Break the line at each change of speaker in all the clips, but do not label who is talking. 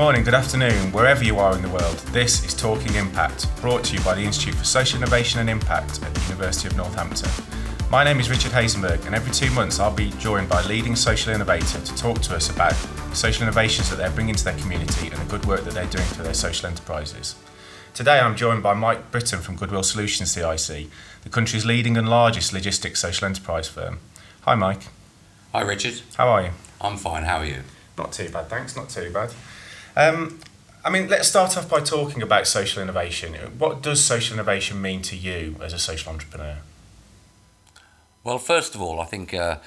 Good morning, good afternoon, wherever you are in the world. This is Talking Impact, brought to you by the Institute for Social Innovation and Impact at the University of Northampton. My name is Richard Hazenberg, and every two months I'll be joined by a leading social innovator to talk to us about social innovations that they're bringing to their community and the good work that they're doing for their social enterprises. Today I'm joined by Mike Britton from Goodwill Solutions CIC, the country's leading and largest logistics social enterprise firm. Hi, Mike.
Hi, Richard.
How are you?
I'm fine. How are you?
Not too bad, thanks. Not too bad. Um, I mean, let's start off by talking about social innovation. What does social innovation mean to you as a social entrepreneur?
Well, first of all, I think uh,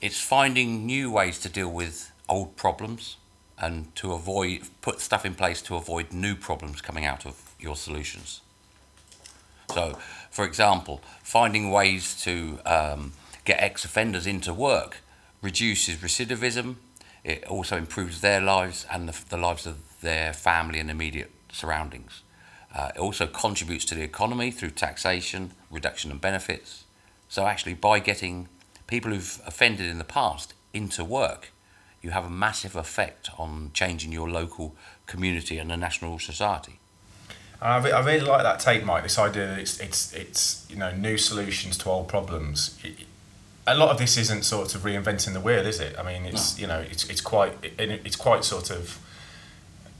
it's finding new ways to deal with old problems and to avoid put stuff in place to avoid new problems coming out of your solutions. So, for example, finding ways to um, get ex-offenders into work reduces recidivism. It also improves their lives and the, the lives of their family and immediate surroundings. Uh, it also contributes to the economy through taxation, reduction in benefits. So actually, by getting people who've offended in the past into work, you have a massive effect on changing your local community and the national society.
I, I really like that take, Mike. This idea that it's it's it's you know new solutions to old problems. It, a lot of this isn't sort of reinventing the wheel, is it? I mean, it's no. you know it's it's quite it's quite sort of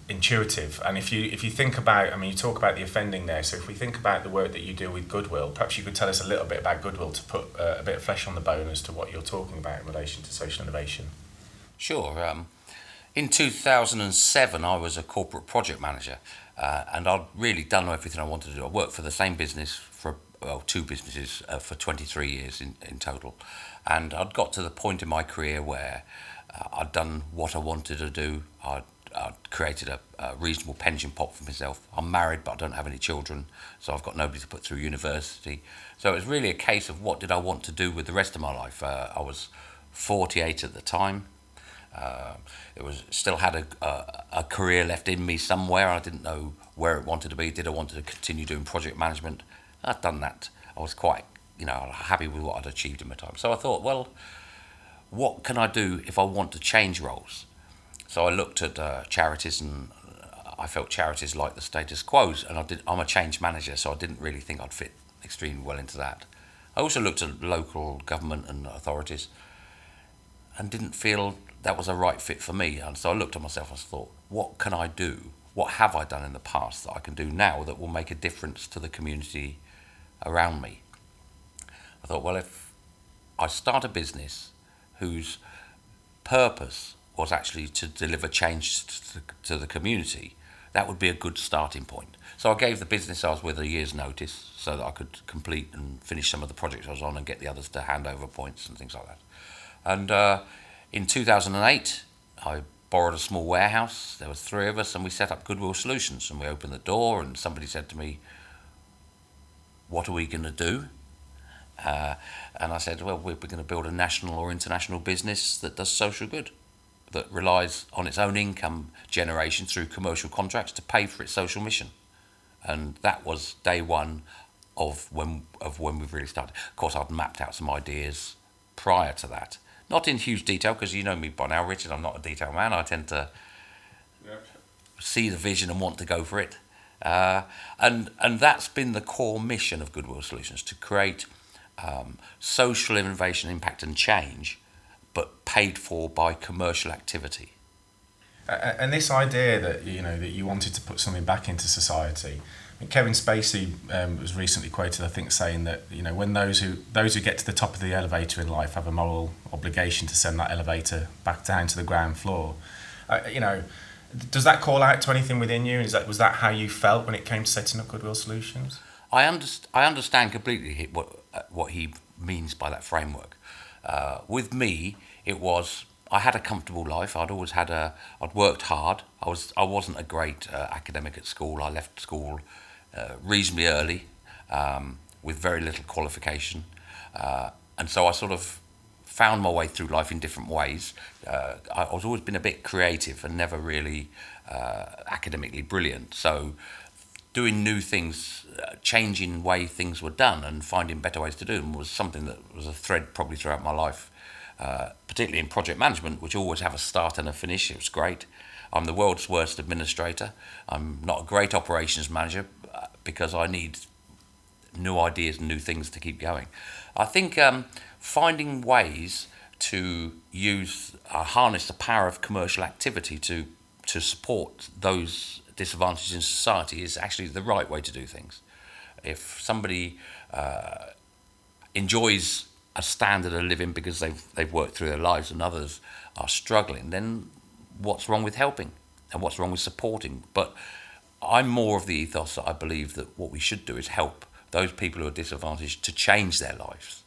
intuitive. And if you if you think about, I mean, you talk about the offending there. So if we think about the work that you do with Goodwill, perhaps you could tell us a little bit about Goodwill to put uh, a bit of flesh on the bone as to what you're talking about in relation to social innovation.
Sure. Um, in 2007, I was a corporate project manager, uh, and I'd really done everything I wanted to do. I worked for the same business for well, two businesses uh, for 23 years in, in total, and I'd got to the point in my career where uh, I'd done what I wanted to do. I'd, I'd created a, a reasonable pension pot for myself. I'm married, but I don't have any children, so I've got nobody to put through university. So it was really a case of what did I want to do with the rest of my life. Uh, I was 48 at the time. Uh, it was still had a, a, a, career left in me somewhere. I didn't know where it wanted to be. Did I want to continue doing project management? I'd done that. I was quite, you know, happy with what I'd achieved in my time. So I thought, well, what can I do if I want to change roles? So I looked at uh, charities and I felt charities like the status quo, and I did. I'm a change manager, so I didn't really think I'd fit extremely well into that. I also looked at local government and authorities, and didn't feel that was a right fit for me. And so I looked at myself and thought, what can I do? What have I done in the past that I can do now that will make a difference to the community around me? I thought, well, if I start a business whose purpose was actually to deliver change to the, community, that would be a good starting point. So I gave the business I was with a year's notice so that I could complete and finish some of the projects I was on and get the others to hand over points and things like that. And uh, in 2008, I borrowed a small warehouse. There was three of us, and we set up Goodwill Solutions. And we opened the door, and somebody said to me, "What are we going to do?" Uh, and I said, "Well, we're going to build a national or international business that does social good, that relies on its own income generation through commercial contracts to pay for its social mission." And that was day one of when of when we really started. Of course, I'd mapped out some ideas prior to that not in huge detail, because you know me by now, Richard. I'm not a detail man. I tend to yep. see the vision and want to go for it. Uh, and and that's been the core mission of Goodwill Solutions to create um, social innovation, impact, and change, but paid for by commercial activity.
And this idea that you know that you wanted to put something back into society, Kevin Spacey um, was recently quoted, I think, saying that you know when those who those who get to the top of the elevator in life have a moral obligation to send that elevator back down to the ground floor. Uh, you know, does that call out to anything within you? Is that was that how you felt when it came to setting up Goodwill Solutions?
I understand. I understand completely what uh, what he means by that framework. Uh, with me, it was I had a comfortable life. I'd always had a. I'd worked hard. I was. I wasn't a great uh, academic at school. I left school uh, reasonably early um, with very little qualification. Uh, and so I sort of found my way through life in different ways. Uh, I was always been a bit creative and never really uh, academically brilliant. So doing new things, uh, changing the way things were done and finding better ways to do them was something that was a thread probably throughout my life. uh, particularly in project management, which always have a start and a finish. It was great. I'm the world's worst administrator. I'm not a great operations manager uh, because I need new ideas and new things to keep going. I think um, finding ways to use uh, harness the power of commercial activity to to support those disadvantaged in society is actually the right way to do things. If somebody uh, enjoys a standard of living because they've they've worked through their lives and others are struggling, then what's wrong with helping and what's wrong with supporting? But I'm more of the ethos that I believe that what we should do is help those people who are disadvantaged to change their lives,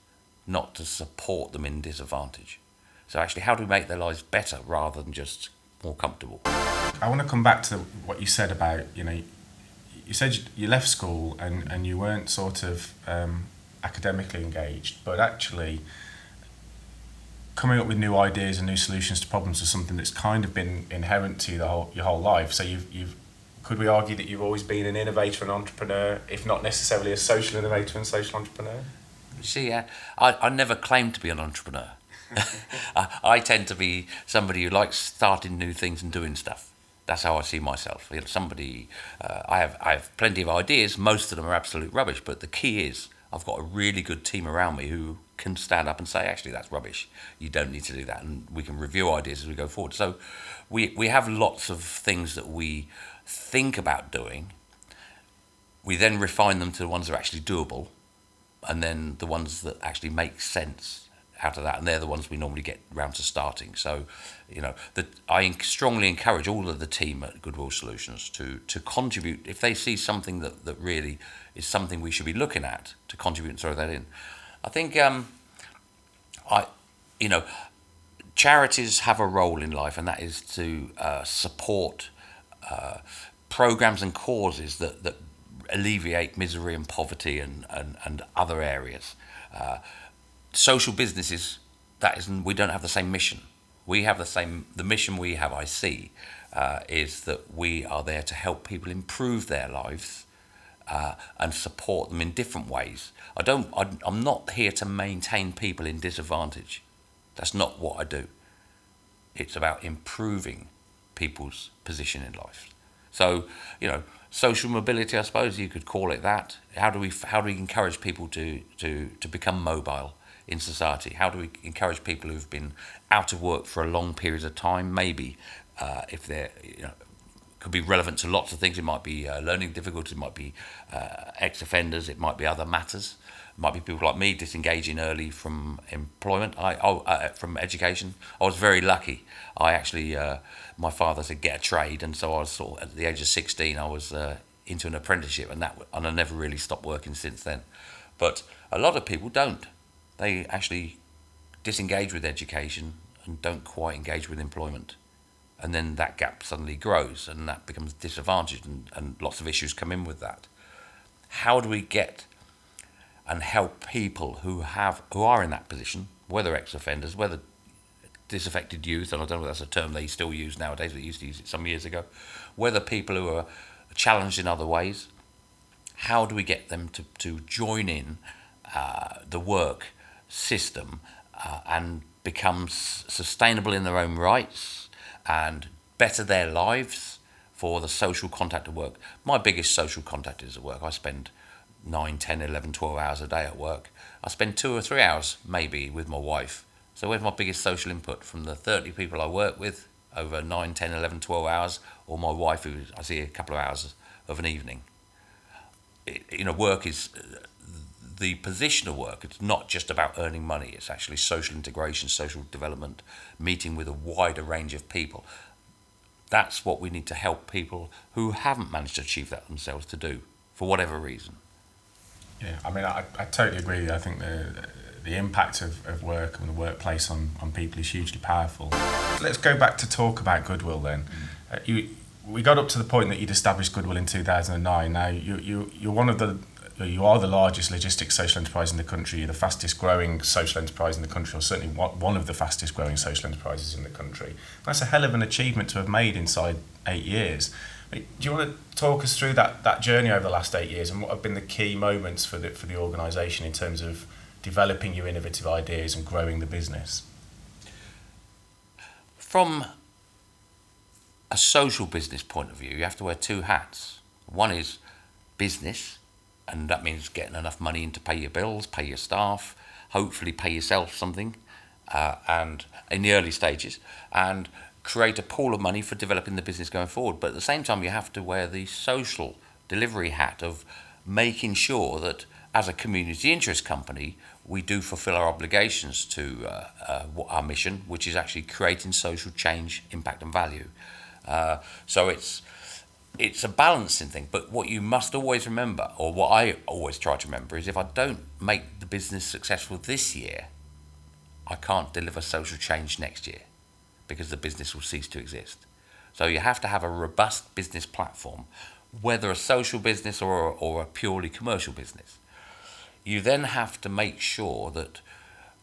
not to support them in disadvantage. So actually, how do we make their lives better rather than just more comfortable?
I want to come back to what you said about you know you said you left school and, and you weren't sort of um, academically engaged, but actually coming up with new ideas and new solutions to problems is something that's kind of been inherent to you the whole, your whole life. So you've, you've could we argue that you've always been an innovator and entrepreneur, if not necessarily a social innovator and social entrepreneur?
See, uh, I, I never claimed to be an entrepreneur. I, I tend to be somebody who likes starting new things and doing stuff. That's how I see myself. You know, somebody, uh, I have I have plenty of ideas. Most of them are absolute rubbish. But the key is I've got a really good team around me who can stand up and say, actually, that's rubbish. You don't need to do that, and we can review ideas as we go forward. So, we we have lots of things that we think about doing. We then refine them to the ones that are actually doable, and then the ones that actually make sense out of that, and they're the ones we normally get round to starting. So, you know, the, I strongly encourage all of the team at Goodwill Solutions to to contribute if they see something that, that really is something we should be looking at to contribute and throw that in. I think, um, I, you know, charities have a role in life, and that is to uh, support uh, programs and causes that that alleviate misery and poverty and and, and other areas. Uh, social businesses, that isn't, we don't have the same mission. We have the same, the mission we have, I see, uh, is that we are there to help people improve their lives uh, and support them in different ways. I don't, I, I'm not here to maintain people in disadvantage. That's not what I do. It's about improving people's position in life. So, you know, social mobility, I suppose you could call it that. How do we, how do we encourage people to, to, to become mobile? in society? How do we encourage people who've been out of work for a long period of time? Maybe uh, if they're you know, could be relevant to lots of things. It might be uh, learning difficulties, it might be uh, ex-offenders, it might be other matters. Might be people like me disengaging early from employment, I, oh, uh, from education. I was very lucky. I actually, uh, my father said get a trade, and so I was sort of, at the age of 16, I was uh, into an apprenticeship, and that and I never really stopped working since then. But a lot of people don't they actually disengage with education and don't quite engage with employment. And then that gap suddenly grows and that becomes disadvantaged and, and lots of issues come in with that. How do we get and help people who have who are in that position, whether ex-offenders, whether disaffected youth, and I don't know if that's a term they still use nowadays, they used to use it some years ago, whether people who are challenged in other ways, how do we get them to, to join in uh, the work system uh, and becomes sustainable in their own rights and better their lives for the social contact of work. My biggest social contact is at work. I spend 9, 10, 11, 12 hours a day at work. I spend two or three hours maybe with my wife. So where's my biggest social input? From the 30 people I work with over 9, 10, 11, 12 hours, or my wife who I see a couple of hours of an evening. It, you know, work is the position of work. It's not just about earning money. It's actually social integration, social development, meeting with a wider range of people. That's what we need to help people who haven't managed to achieve that themselves to do, for whatever reason.
Yeah, I mean, I, I totally agree. I think the the impact of, of work and the workplace on, on people is hugely powerful. Let's go back to talk about goodwill then. Mm. Uh, you, we got up to the point that you'd established goodwill in 2009. Now, you, you, you're one of the you are the largest logistics social enterprise in the country, you're the fastest growing social enterprise in the country, or certainly one of the fastest growing social enterprises in the country. That's a hell of an achievement to have made inside eight years. Do you want to talk us through that, that journey over the last eight years and what have been the key moments for the, for the organisation in terms of developing your innovative ideas and growing the business?
from a social business point of view, you have to wear two hats. One is business, and that means getting enough money in to pay your bills, pay your staff, hopefully pay yourself something, uh, and in the early stages, and create a pool of money for developing the business going forward. But at the same time, you have to wear the social delivery hat of making sure that as a community interest company, we do fulfill our obligations to uh, uh, our mission, which is actually creating social change, impact, and value. Uh, so it's it's a balancing thing. But what you must always remember, or what I always try to remember, is if I don't make the business successful this year, I can't deliver social change next year because the business will cease to exist. So you have to have a robust business platform, whether a social business or, or a purely commercial business. You then have to make sure that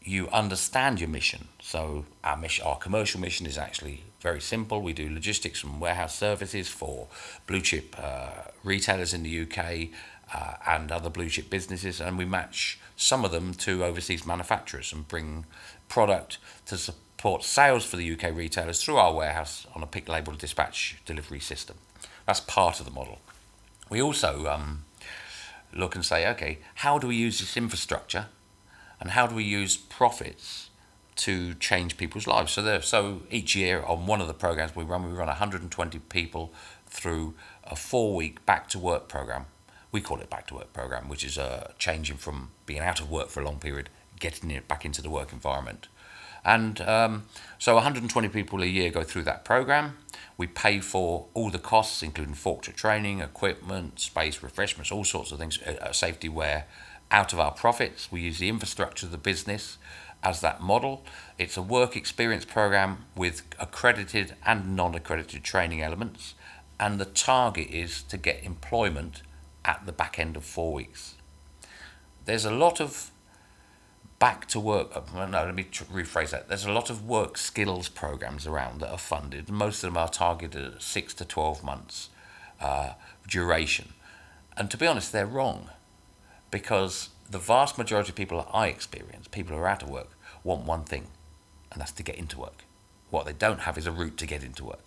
you understand your mission. So our mission, our commercial mission is actually very simple. We do logistics and warehouse services for blue chip uh, retailers in the UK uh, and other blue chip businesses, and we match some of them to overseas manufacturers and bring product to support sales for the UK retailers through our warehouse on a pick label dispatch delivery system. That's part of the model. We also um, look and say, okay, how do we use this infrastructure and how do we use profits to change people's lives? So, there, so each year on one of the programs we run, we run 120 people through a four-week back-to-work program. We call it back-to-work program, which is uh, changing from being out of work for a long period, getting it back into the work environment. And um, so 120 people a year go through that program. We pay for all the costs, including forklift training, equipment, space, refreshments, all sorts of things, uh, safety wear, out of our profits. We use the infrastructure of the business as that model. It's a work experience program with accredited and non accredited training elements, and the target is to get employment at the back end of four weeks. There's a lot of back to work. Uh, no, let me rephrase that. There's a lot of work skills programs around that are funded. Most of them are targeted at six to 12 months uh, duration. And to be honest, they're wrong because the vast majority of people I experience, people who are out of work, want one thing, and that's to get into work. What they don't have is a route to get into work.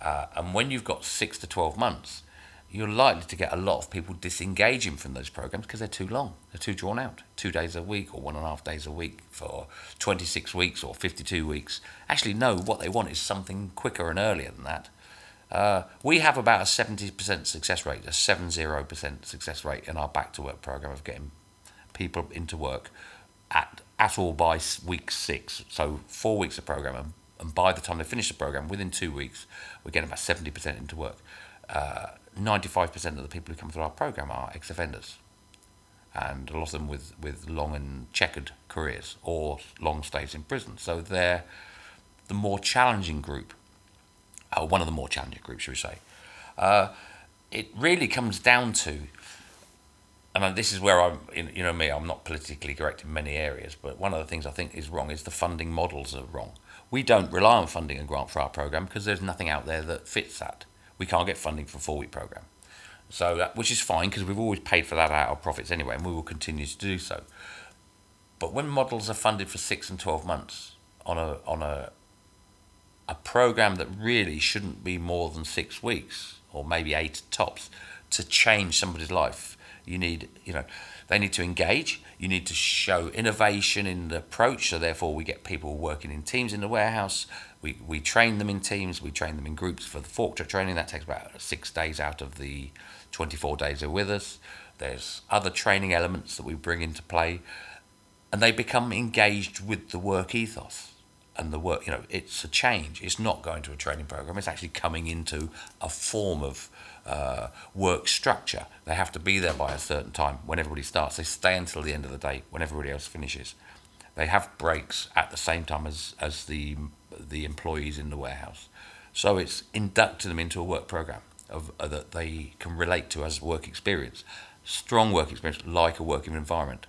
Uh, and when you've got six to 12 months, you're likely to get a lot of people disengaging from those programs because they're too long, they're too drawn out. Two days a week or one and a half days a week for 26 weeks or 52 weeks. Actually, no, what they want is something quicker and earlier than that. Uh, we have about a 70% success rate, a 70% success rate in our back to work program of getting people into work at, at all by week six. So, four weeks of program, and, and by the time they finish the program, within two weeks, we're getting about 70% into work. Uh, 95% of the people who come through our program are ex offenders, and a lot of them with, with long and checkered careers or long stays in prison. So, they're the more challenging group uh, one of the more challenging groups, should we say. Uh, it really comes down to, and this is where I'm, you know me, I'm not politically correct in many areas, but one of the things I think is wrong is the funding models are wrong. We don't rely on funding and grant for our program because there's nothing out there that fits that. We can't get funding for a four week program. So that, which is fine because we've always paid for that out of profits anyway, and we will continue to do so. But when models are funded for six and twelve months on a on a a program that really shouldn't be more than six weeks or maybe eight tops to change somebody's life. You need, you know, they need to engage. You need to show innovation in the approach. So therefore, we get people working in teams in the warehouse. We we train them in teams. We train them in groups for the fork training. That takes about six days out of the 24 days they're with us. There's other training elements that we bring into play, and they become engaged with the work ethos and the work, you know, it's a change. It's not going to a training program. It's actually coming into a form of uh, work structure. They have to be there by a certain time when everybody starts. They stay until the end of the day when everybody else finishes. They have breaks at the same time as, as the the employees in the warehouse. So it's inducting them into a work program of uh, that they can relate to as work experience, strong work experience like a working environment.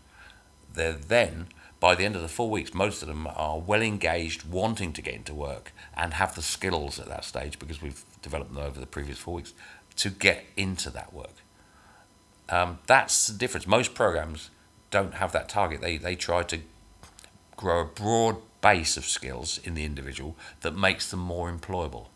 They're then by the end of the four weeks, most of them are well engaged, wanting to get into work, and have the skills at that stage because we've developed them over the previous four weeks to get into that work. Um, that's the difference. Most programs don't have that target. They they try to grow a broad base of skills in the individual that makes them more employable.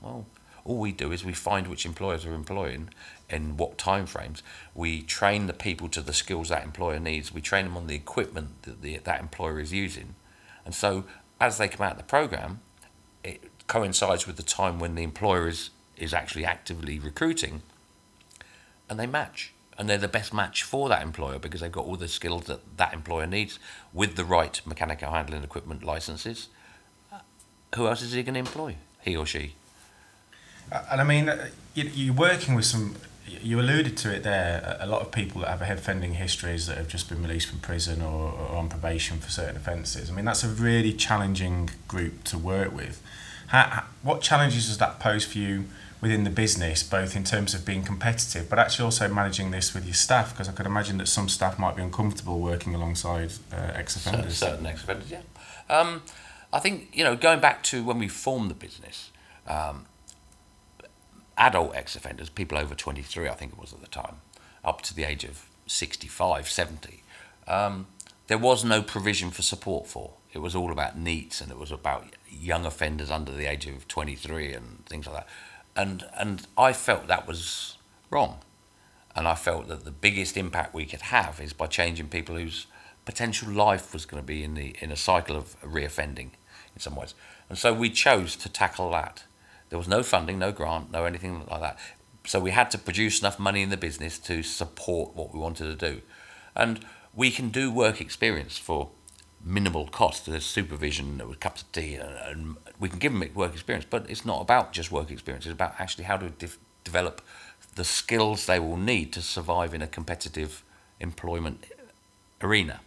Well, all we do is we find which employers are employing in what time frames. We train the people to the skills that employer needs. We train them on the equipment that the, that employer is using. And so as they come out of the program, it coincides with the time when the employer is, is actually actively recruiting and they match. And they're the best match for that employer because they've got all the skills that that employer needs with the right mechanical handling equipment licenses. Uh, who else is he going to employ? He or she.
Uh, and I mean, uh, you're working with some. You alluded to it there. A lot of people that have offending histories that have just been released from prison or, or on probation for certain offences. I mean, that's a really challenging group to work with. How, what challenges does that pose for you within the business, both in terms of being competitive, but actually also managing this with your staff? Because I could imagine that some staff might be uncomfortable working alongside uh, ex-offenders.
Certain ex-offenders, yeah. Um, I think you know, going back to when we formed the business. Um, adult ex offenders, people over 23, I think it was at the time, up to the age of 65, 70, um, there was no provision for support for. It was all about NEETs and it was about young offenders under the age of 23 and things like that. And, and I felt that was wrong. And I felt that the biggest impact we could have is by changing people whose potential life was going to be in, the, in a cycle of reoffending in some ways. And so we chose to tackle that. There was no funding, no grant, no anything like that. So we had to produce enough money in the business to support what we wanted to do. And we can do work experience for minimal cost. There's supervision with cups of tea, and, and, we can give them work experience. But it's not about just work experience. It's about actually how to de- develop the skills they will need to survive in a competitive employment arena.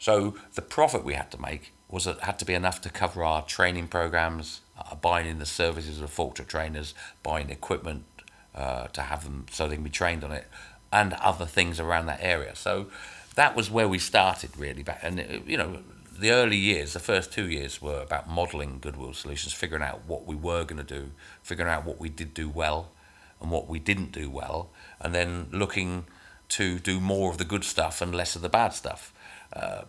So the profit we had to make was it had to be enough to cover our training programs, uh, buying in the services of Forktra trainers, buying equipment uh, to have them so they can be trained on it, and other things around that area. So that was where we started really back. And you know, the early years, the first two years, were about modelling Goodwill Solutions, figuring out what we were going to do, figuring out what we did do well, and what we didn't do well, and then looking to do more of the good stuff and less of the bad stuff. Uh,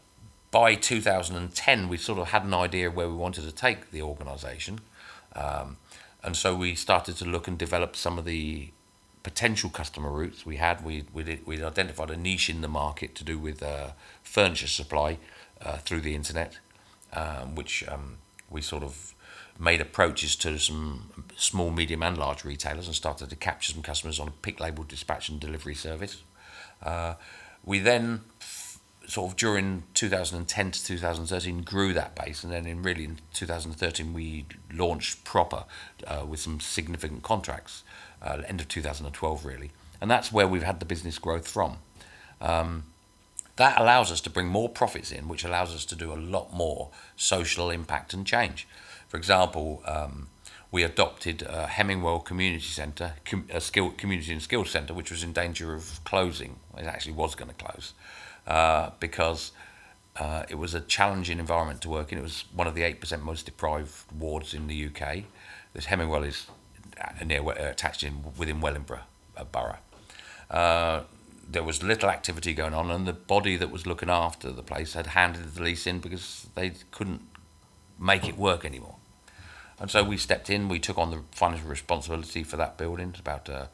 by 2010, we sort of had an idea where we wanted to take the organisation. Um, and so we started to look and develop some of the potential customer routes we had. We we we identified a niche in the market to do with uh, furniture supply uh, through the internet, um, which um, we sort of made approaches to some small, medium, and large retailers and started to capture some customers on a pick label dispatch and delivery service. Uh, we then sort of during 2010 to 2013 grew that base, and then in really in 2013 we launched proper uh, with some significant contracts. Uh, end of 2012 really, and that's where we've had the business growth from. Um, that allows us to bring more profits in, which allows us to do a lot more social impact and change. For example, um, we adopted Hemmingwell Community Centre, com- a skill, community and skills centre, which was in danger of closing. It actually was going to close uh, because uh, it was a challenging environment to work in. It was one of the 8% most deprived wards in the UK. This Hemmingwell is near uh, attached in within Wellingborough borough. Uh, there was little activity going on, and the body that was looking after the place had handed the lease in because they couldn't make it work anymore. And so we stepped in. We took on the financial responsibility for that building. It's about uh,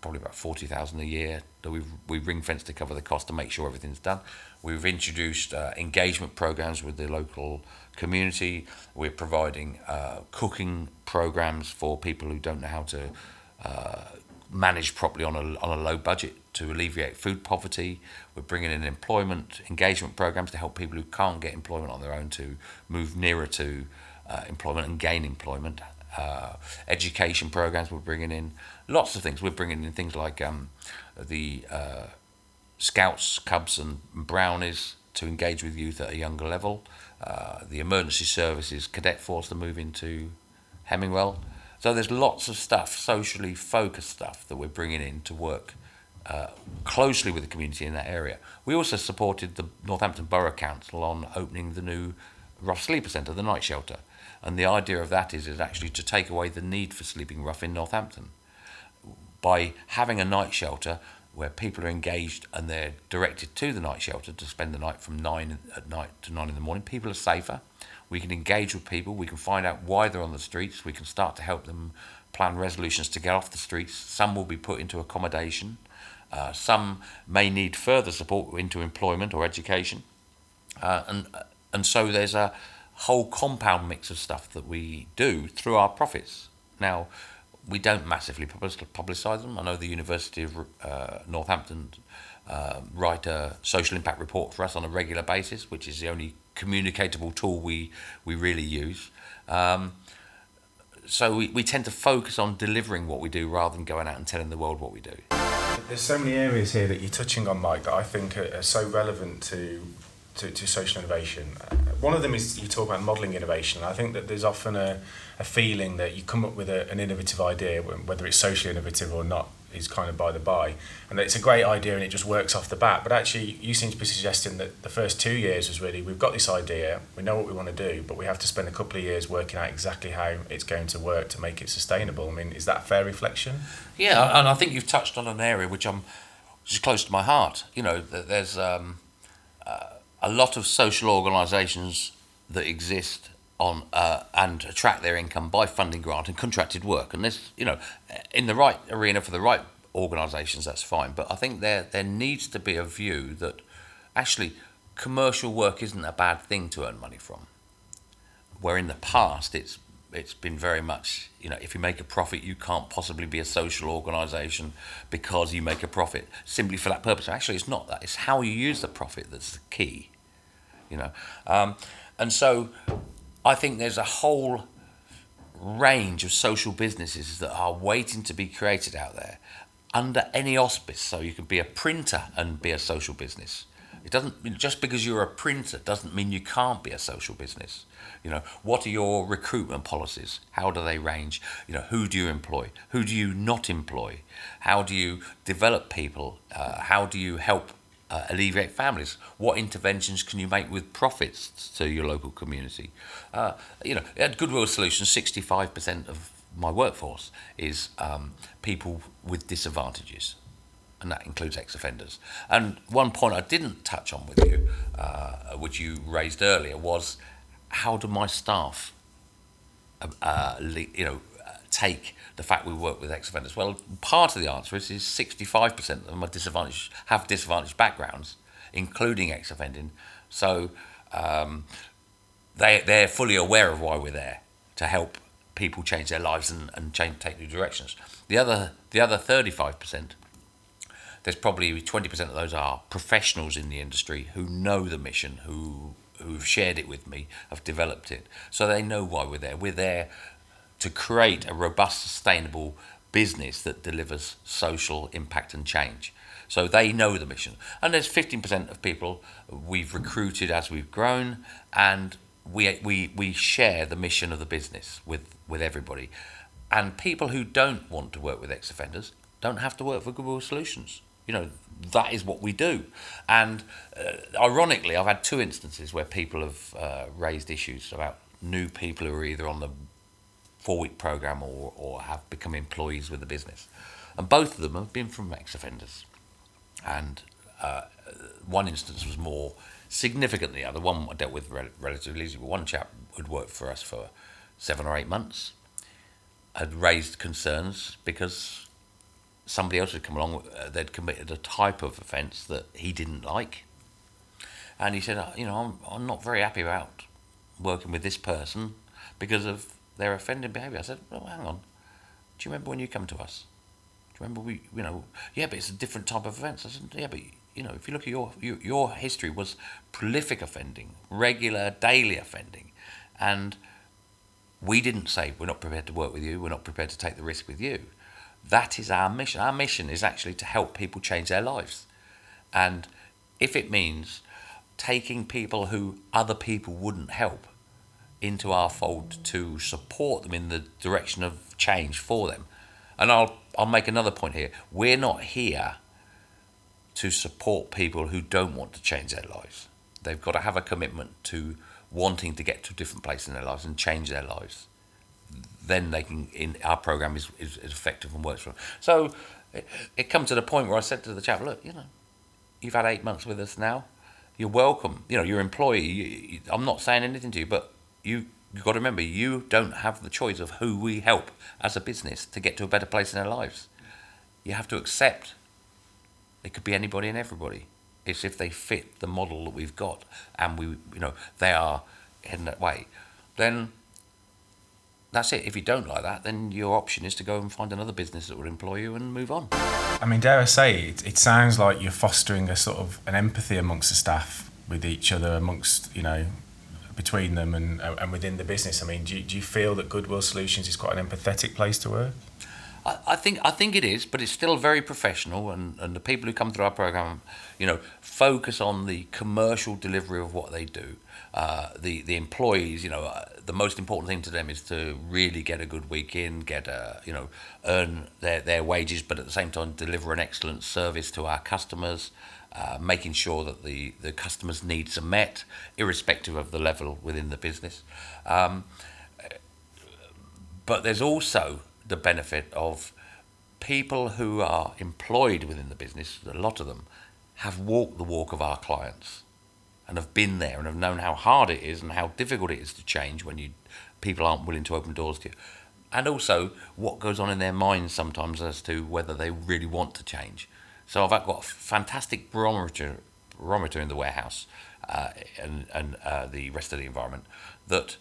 probably about forty thousand a year that we've we ring fenced to cover the cost to make sure everything's done. We've introduced uh, engagement programs with the local community. We're providing uh, cooking programs for people who don't know how to uh, manage properly on a on a low budget to alleviate food poverty. We're bringing in employment engagement programs to help people who can't get employment on their own to move nearer to uh, employment and gain employment. Uh, education programs we're bringing in lots of things. We're bringing in things like um, the uh, Scouts, Cubs, and Brownies to engage with youth at a younger level. Uh, the emergency services, cadet force to move into Hemmingwell. So there's lots of stuff, socially focused stuff that we're bringing in to work uh, closely with the community in that area. We also supported the Northampton Borough Council on opening the new Rough Sleeper Centre, the night shelter. And the idea of that is, is actually to take away the need for sleeping rough in Northampton by having a night shelter where people are engaged and they're directed to the night shelter to spend the night from nine at night to nine in the morning. People are safer. We can engage with people. We can find out why they're on the streets. We can start to help them plan resolutions to get off the streets. Some will be put into accommodation. Uh, some may need further support into employment or education. Uh, and, and so there's a whole compound mix of stuff that we do through our profits. Now, we don't massively publicise them. I know the University of uh, Northampton uh, write a social impact report for us on a regular basis, which is the only communicatable tool we, we really use. Um, so we, we tend to focus on delivering what we do rather than going out and telling the world what we do.
There's so many areas here that you're touching on, Mike, that I think are, are so relevant to, to, to social innovation. Uh, one of them is you talk about modelling innovation. I think that there's often a, a feeling that you come up with a, an innovative idea, whether it's socially innovative or not, is kind of by the by, and it's a great idea and it just works off the bat. But actually, you seem to be suggesting that the first two years was really we've got this idea, we know what we want to do, but we have to spend a couple of years working out exactly how it's going to work to make it sustainable. I mean, is that a fair reflection?
Yeah, and I think you've touched on an area which I'm which is close to my heart. You know, there's um, uh, a lot of social organisations that exist on uh, and attract their income by funding grant and contracted work. And this, you know, in the right arena for the right organisations, that's fine. But I think there there needs to be a view that actually commercial work isn't a bad thing to earn money from. Where in the past it's it's been very much you know if you make a profit you can't possibly be a social organisation because you make a profit simply for that purpose. Actually, it's not that. It's how you use the profit that's the key. You know, um, and so I think there's a whole range of social businesses that are waiting to be created out there under any auspice. So you can be a printer and be a social business. It doesn't just because you're a printer doesn't mean you can't be a social business. You know, what are your recruitment policies? How do they range? You know, who do you employ? Who do you not employ? How do you develop people? Uh, how do you help uh, alleviate families? What interventions can you make with profits to your local community? Uh, you know, at Goodwill Solutions, 65% of my workforce is um, people with disadvantages, and that includes ex-offenders. And one point I didn't touch on with you, uh, which you raised earlier, was how do my staff, uh, uh you know, take the fact we work with ex-offenders? Well, part of the answer is, is 65% of them are disadvantaged, have disadvantaged backgrounds, including ex-offending. So um, they, they're fully aware of why we're there, to help people change their lives and, and change, take new directions. The other, the other 35%, there's probably 20% of those are professionals in the industry who know the mission, who who've shared it with me, have developed it. So they know why we're there. We're there to create a robust, sustainable business that delivers social impact and change. So they know the mission. And there's 15% of people we've recruited as we've grown, and we, we, we share the mission of the business with, with everybody. And people who don't want to work with ex offenders don't have to work for Goodwill Solutions. You know, that is what we do. And uh, ironically, I've had two instances where people have uh, raised issues about new people who are either on the four week program or, or have become employees with the business. And both of them have been from ex offenders. And uh, one instance was more significant than the other. One I dealt with rel- relatively easily. but One chap had worked for us for seven or eight months, had raised concerns because somebody else had come along, uh, they'd committed a type of offence that he didn't like. And he said, uh, you know, I'm, I'm not very happy about working with this person because of their offending behaviour. I said, well, hang on. Do you remember when you come to us? Do you remember we, you know, yeah, but it's a different type of offence. I said, yeah, but you know, if you look at your, your your history was prolific offending, regular, daily offending, and we didn't say we're not prepared to work with you, we're not prepared to take the risk with you. That is our mission. Our mission is actually to help people change their lives, and if it means taking people who other people wouldn't help into our fold to support them in the direction of change for them. And I'll I'll make another point here. We're not here to support people who don't want to change their lives. They've got to have a commitment to wanting to get to a different place in their lives and change their lives. Then they can. In our program is, is, is effective and works for them. So it, it comes to the point where I said to the chap, look, you know, you've had eight months with us now. You're welcome. You know, your employee. You, you, I'm not saying anything to you, but you you've got to remember you don't have the choice of who we help as a business to get to a better place in their lives. You have to accept it could be anybody and everybody. It's if they fit the model that we've got and we you know they are heading that way. Then that's it. If you don't like that, then your option is to go and find another business that will employ you and move on.
I mean, dare I say, it, it sounds like you're fostering a sort of an empathy amongst the staff with each other, amongst you know, between them and and within the business. I mean, do you, do you feel that Goodwill Solutions is quite an empathetic place to work?
I, think I think it is, but it's still very professional, and, and the people who come through our program, you know, focus on the commercial delivery of what they do. Uh, the the employees, you know, uh, the most important thing to them is to really get a good week in, get a you know, earn their their wages, but at the same time deliver an excellent service to our customers. Uh, making sure that the, the customers' needs are met, irrespective of the level within the business. Um, but there's also the benefit of people who are employed within the business, a lot of them, have walked the walk of our clients and have been there and have known how hard it is and how difficult it is to change when you people aren't willing to open doors to you. And also what goes on in their minds sometimes as to whether they really want to change. So I've got a fantastic barometer barometer in the warehouse uh, and, and uh, the rest of the environment that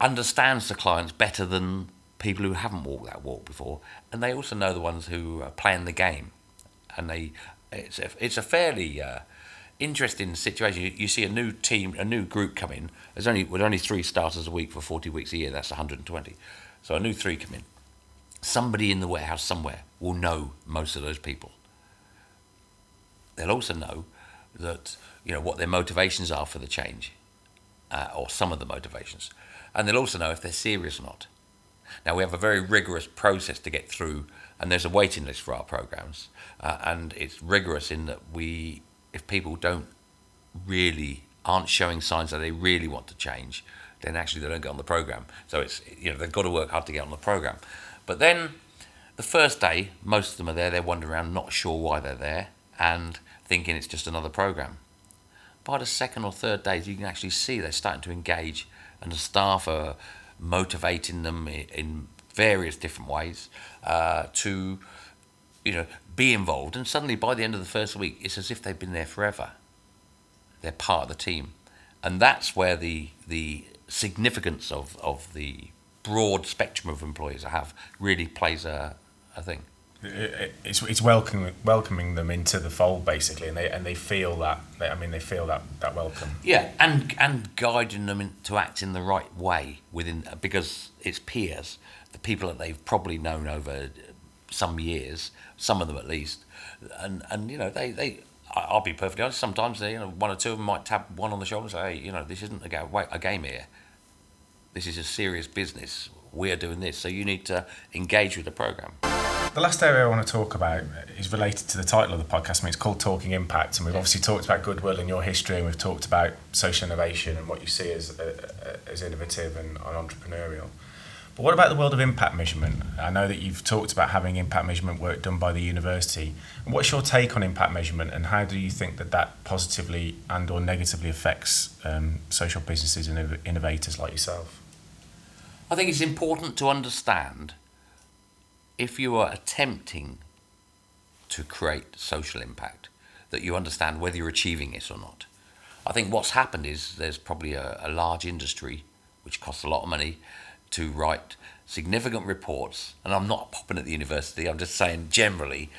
understands the clients better than people who haven't walked that walk before, and they also know the ones who are playing the game, and they it's a, it's a fairly uh, interesting situation. You, you, see a new team, a new group come in. There's only with only three starters a week for 40 weeks a year. That's 120. So a new three come in. Somebody in the warehouse somewhere will know most of those people. They'll also know that you know what their motivations are for the change, uh, or some of the motivations, and they'll also know if they're serious or not. Now we have a very rigorous process to get through, and there's a waiting list for our programs, uh, and it's rigorous in that we if people don't really aren't showing signs that they really want to change, then actually they don't get on the program. So it's you know they've got to work hard to get on the program. But then the first day, most of them are there. They're wandering around, not sure why they're there, and thinking it's just another program. By the second or third days, you can actually see they're starting to engage, and the staff are motivating them in various different ways uh, to you know, be involved. And suddenly, by the end of the first week, it's as if they've been there forever. They're part of the team, and that's where the the significance of of the broad spectrum of employees I have really plays a, a thing.
It's it's welcoming welcoming them into the fold basically, and they and they feel that. I mean, they feel that that welcome.
Yeah, and and guiding them in, to act in the right way within because it's peers, the people that they've probably known over some years, some of them at least, and and you know they they. I'll be perfectly honest. Sometimes they, you know, one or two of them might tap one on the shoulder and say, "Hey, you know, this isn't a, game, a game here. This is a serious business. We're doing this, so you need to engage with the program."
The last area I want to talk about is related to the title of the podcast. I mean, it's called Talking Impact, and we've obviously talked about goodwill and your history, and we've talked about social innovation and what you see as uh, as innovative and, and entrepreneurial. But what about the world of impact measurement? I know that you've talked about having impact measurement work done by the university. What's your take on impact measurement, and how do you think that that positively and or negatively affects um, social businesses and innovators like yourself?
I think it's important to understand if you are attempting to create social impact, that you understand whether you're achieving it or not. I think what's happened is there's probably a, a large industry which costs a lot of money to write significant reports, and I'm not popping at the university, I'm just saying generally,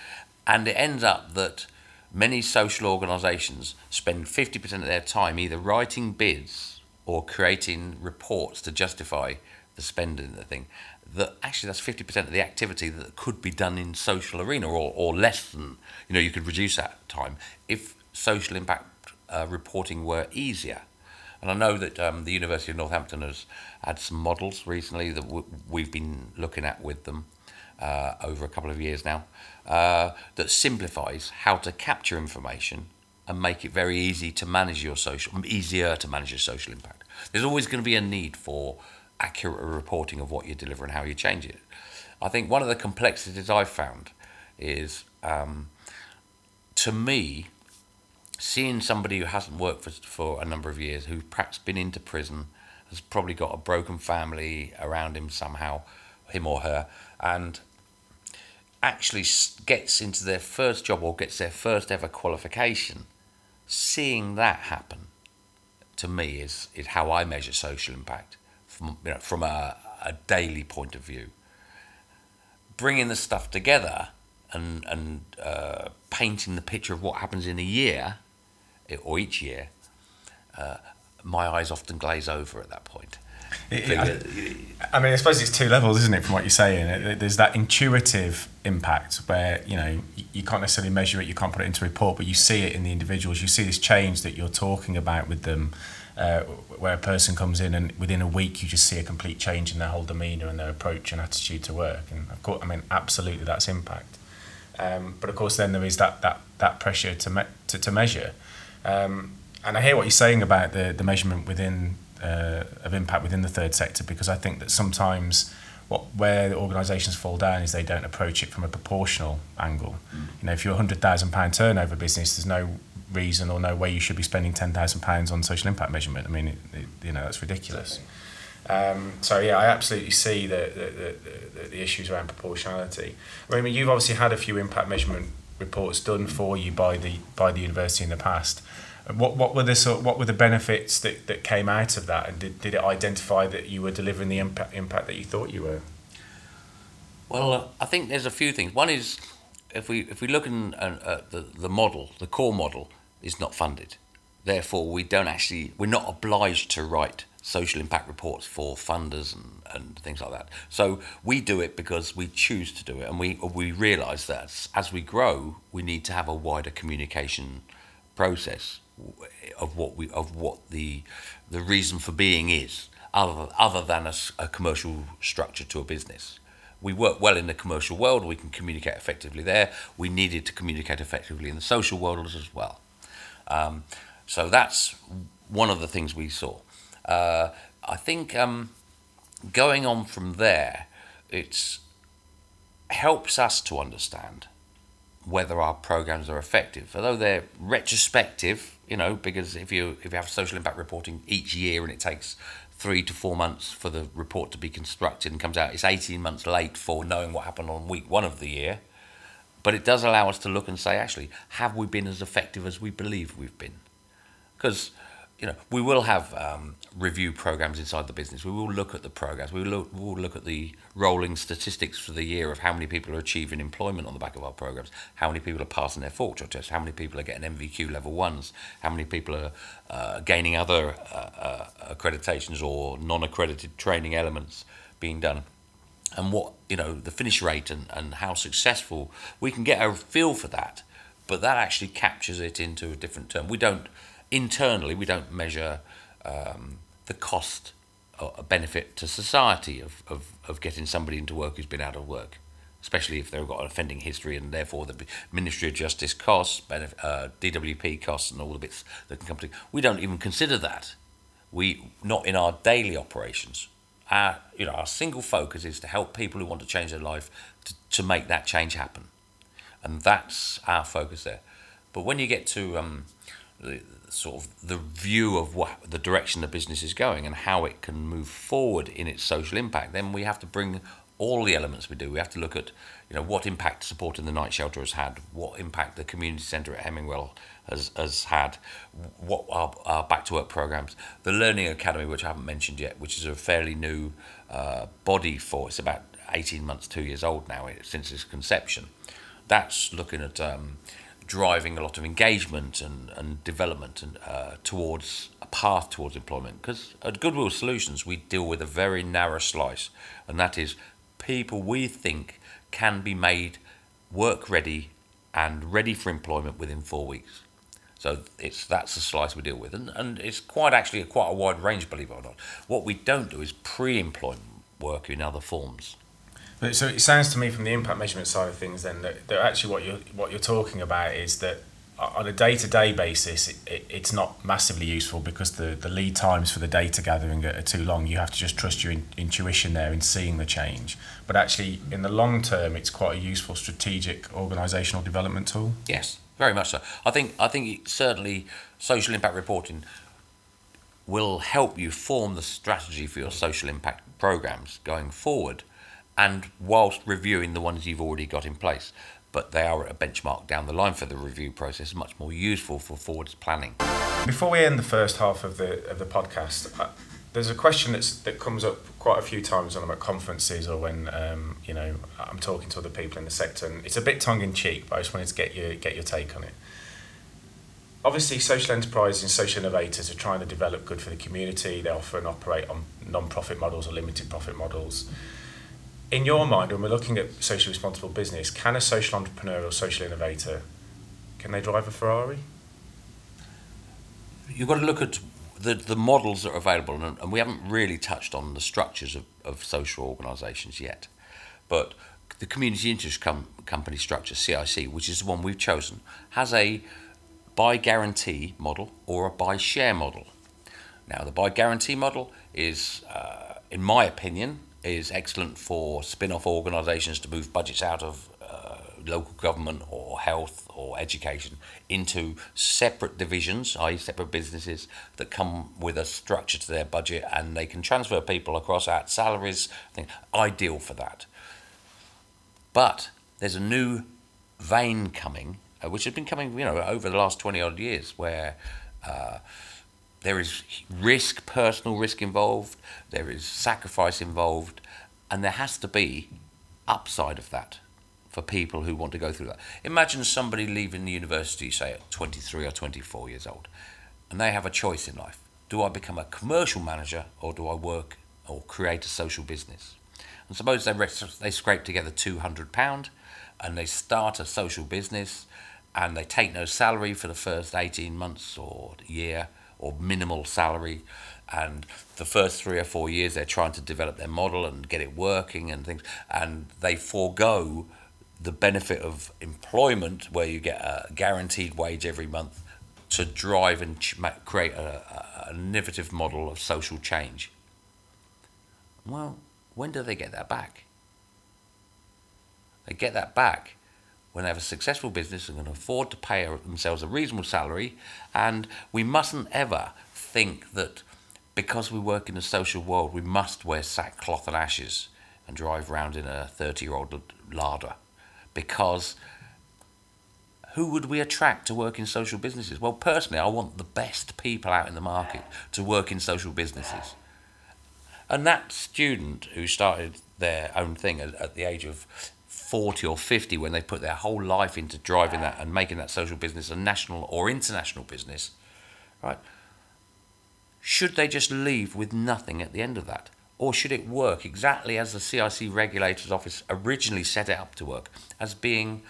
and it ends up that many social organisations spend 50% of their time either writing bids or creating reports to justify the spending of the thing. That actually that's 50% of the activity that could be done in social arena or, or less than, you know, you could reduce that time if social impact uh, reporting were easier. And I know that um, the University of Northampton has had some models recently that w- we've been looking at with them uh, over a couple of years now uh, that simplifies how to capture information and make it very easy to manage your social, easier to manage your social impact. There's always going to be a need for accurate reporting of what you deliver and how you change it. I think one of the complexities I've found is, um, to me, seeing somebody who hasn't worked for, for a number of years, who's perhaps been into prison, has probably got a broken family around him somehow, him or her, and actually gets into their first job or gets their first ever qualification, seeing that happen to me is, is how I measure social impact from, you know, from a, a daily point of view. Bringing the stuff together and, and uh, painting the picture of what happens in a year or each year, uh, my eyes often glaze over at that point.
I, I, mean, I suppose it's two levels, isn't it? From what you're saying, there's that intuitive impact where you know you can't necessarily measure it, you can't put it into a report, but you see it in the individuals. You see this change that you're talking about with them, uh, where a person comes in and within a week you just see a complete change in their whole demeanour and their approach and attitude to work. And of course, I mean, absolutely, that's impact. Um, but of course, then there is that that that pressure to me- to, to measure. Um, and I hear what you're saying about the the measurement within uh, of impact within the third sector because I think that sometimes what where organisations fall down is they don't approach it from a proportional angle. Mm. You know, if you're a hundred thousand pound turnover business, there's no reason or no way you should be spending ten thousand pounds on social impact measurement. I mean, it, it, you know, that's ridiculous. Um, so yeah, I absolutely see the the, the, the issues around proportionality. I mean, you've obviously had a few impact measurement reports done for you by the by the university in the past. What what were the sort what were the benefits that, that came out of that, and did, did it identify that you were delivering the impact impact that you thought you were?
Well, uh, I think there's a few things. One is if we if we look in, uh, at the the model, the core model is not funded. Therefore, we don't actually we're not obliged to write social impact reports for funders and, and things like that. So we do it because we choose to do it, and we we realise that as we grow, we need to have a wider communication process of what we of what the the reason for being is other other than a, a commercial structure to a business. We work well in the commercial world. We can communicate effectively there. We needed to communicate effectively in the social world as well. Um, so that's one of the things we saw. Uh, I think um, going on from there, it helps us to understand whether our programs are effective. Although they're retrospective, you know, because if you if you have social impact reporting each year and it takes three to four months for the report to be constructed and comes out, it's 18 months late for knowing what happened on week one of the year. But it does allow us to look and say, actually, have we been as effective as we believe we've been? Because you know, we will have um, review programs inside the business. We will look at the programs. We will look, we will look at the rolling statistics for the year of how many people are achieving employment on the back of our programs, how many people are passing their Fortune test, how many people are getting NVQ level ones, how many people are uh, gaining other uh, uh, accreditations or non-accredited training elements being done, and what you know the finish rate and, and how successful we can get a feel for that. But that actually captures it into a different term. We don't internally, we don't measure um, the cost or benefit to society of, of, of getting somebody into work who's been out of work, especially if they've got an offending history and therefore the Ministry of Justice costs, uh, DWP costs, and all the bits that can come to. We don't even consider that. We not in our daily operations. Our you know our single focus is to help people who want to change their life to, to make that change happen, and that's our focus there. But when you get to um, the, sort of the view of what the direction the business is going and how it can move forward in its social impact, then we have to bring all the elements we do. We have to look at you know what impact supporting the night shelter has had, what impact the community centre at Hemmingwell has, has had, what our, our back to work programs, the Learning Academy, which I haven't mentioned yet, which is a fairly new uh, body for it's about 18 months, two years old now since its conception. That's looking at um, driving a lot of engagement and, and development and uh, towards a path towards employment. Because at Goodwill Solutions, we deal with a very narrow slice, and that is people we think can be made work ready and ready for employment within four weeks. So it's that's the slice we deal with, and, and it's quite actually a, quite a wide range, believe it or not. What we don't do is pre-employment work in other forms.
So it sounds to me from the impact measurement side of things then that, that actually what you're what you're talking about is that Uh, on a day-to-day basis it, it, it's not massively useful because the, the lead times for the data gathering are, are too long. You have to just trust your in, intuition there in seeing the change. But actually in the long term it's quite a useful strategic organisational development tool.
Yes very much so. I think i think certainly social impact reporting will help you form the strategy for your social impact programs going forward and whilst reviewing the ones you've already got in place. But they are a benchmark down the line for the review process, much more useful for forwards planning.
Before we end the first half of the of the podcast, uh, there's a question that's that comes up quite a few times when I'm at conferences or when um, you know I'm talking to other people in the sector, and it's a bit tongue in cheek, but I just wanted to get your get your take on it. Obviously, social enterprises and social innovators are trying to develop good for the community. They often operate on non-profit models or limited profit models. In your mind, when we're looking at socially responsible business, can a social entrepreneur or social innovator can they drive a Ferrari?
You've got to look at the, the models that are available, and, and we haven't really touched on the structures of, of social organisations yet. But the community interest com- company structure, CIC, which is the one we've chosen, has a buy guarantee model or a buy share model. Now, the buy guarantee model is, uh, in my opinion, is excellent for spin off organisations to move budgets out of uh, local government or health or education into separate divisions, i.e., separate businesses that come with a structure to their budget and they can transfer people across at salaries. I think ideal for that. But there's a new vein coming, uh, which has been coming, you know, over the last twenty odd years, where uh, there is risk, personal risk involved, there is sacrifice involved, and there has to be upside of that for people who want to go through that. Imagine somebody leaving the university, say at 23 or 24 years old, and they have a choice in life. Do I become a commercial manager or do I work or create a social business? And suppose they, they scrape together £200 and they start a social business and they take no salary for the first 18 months or year or minimal salary and the first three or four years they're trying to develop their model and get it working and things and they forego the benefit of employment, where you get a guaranteed wage every month, to drive and ch- create a, an innovative model of social change. Well, when do they get that back? They get that back when they have a successful business and can afford to pay themselves a reasonable salary. And we mustn't ever think that because we work in the social world, we must wear sackcloth and ashes and drive around in a 30 year old Lada. because who would we attract to work in social businesses? Well, personally, I want the best people out in the market to work in social businesses. And that student who started their own thing at, at the age of 40 or 50, when they put their whole life into driving that and making that social business a national or international business, right? Should they just leave with nothing at the end of that? Or should it work exactly as the CIC Regulator's Office originally set it up to work, as being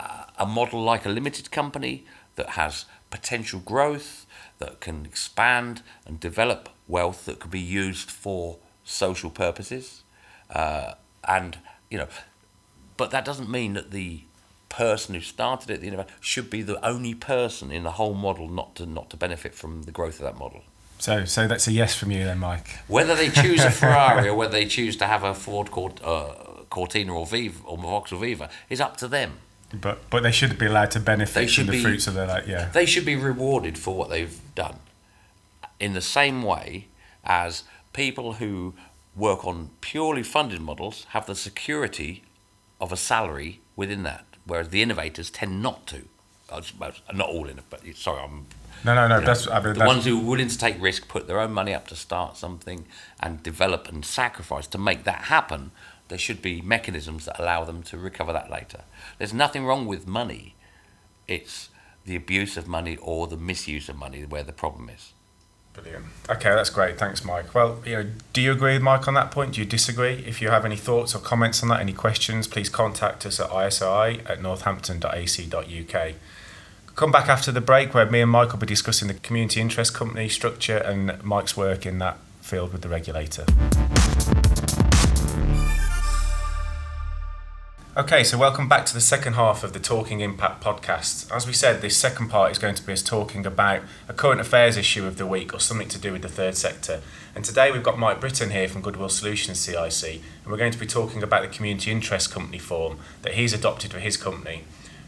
uh, a model like a limited company that has potential growth, that can expand and develop wealth that could be used for social purposes? Uh, and, you know, but that doesn't mean that the person who started it, the innovator, should be the only person in the whole model not to not to benefit from the growth of that model.
So, so that's a yes from you then, Mike.
Whether they choose a Ferrari or whether they choose to have a Ford Cort, uh, Cortina or Viva or a Vauxhall Viva is up to them.
But but they should be allowed to benefit from the be, fruits of their like yeah.
They should be rewarded for what they've done, in the same way as people who work on purely funded models have the security of a salary within that, whereas the innovators tend not to. Not all in but sorry, I'm
no, no, no. That's
know,
I mean,
the that's, ones who are willing to take risk, put their own money up to start something, and develop and sacrifice to make that happen. There should be mechanisms that allow them to recover that later. There's nothing wrong with money. It's the abuse of money or the misuse of money where the problem is.
Brilliant. Okay, that's great. Thanks, Mike. Well, you know, do you agree with Mike on that point? Do you disagree? If you have any thoughts or comments on that, any questions, please contact us at isi at northampton.ac.uk come back after the break where me and Mike will be discussing the community interest company structure and Mike's work in that field with the regulator. Okay, so welcome back to the second half of the Talking Impact podcast. As we said, this second part is going to be us talking about a current affairs issue of the week or something to do with the third sector. And today we've got Mike Britton here from Goodwill Solutions CIC, and we're going to be talking about the community interest company form that he's adopted for his company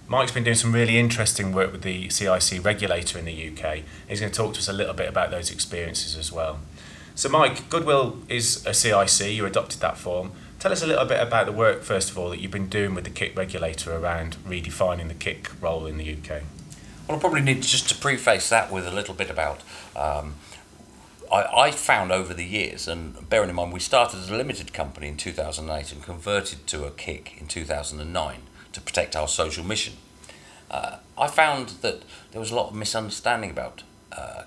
Mike's been doing some really interesting work with the CIC regulator in the UK. He's going to talk to us a little bit about those experiences as well. So, Mike, Goodwill is a CIC, you adopted that form. Tell us a little bit about the work, first of all, that you've been doing with the CIC regulator around redefining the CIC role in the UK.
Well, I probably need just to preface that with a little bit about. Um, I, I found over the years, and bearing in mind we started as a limited company in 2008 and converted to a CIC in 2009 to protect our social mission. Uh, I found that there was a lot of misunderstanding about uh.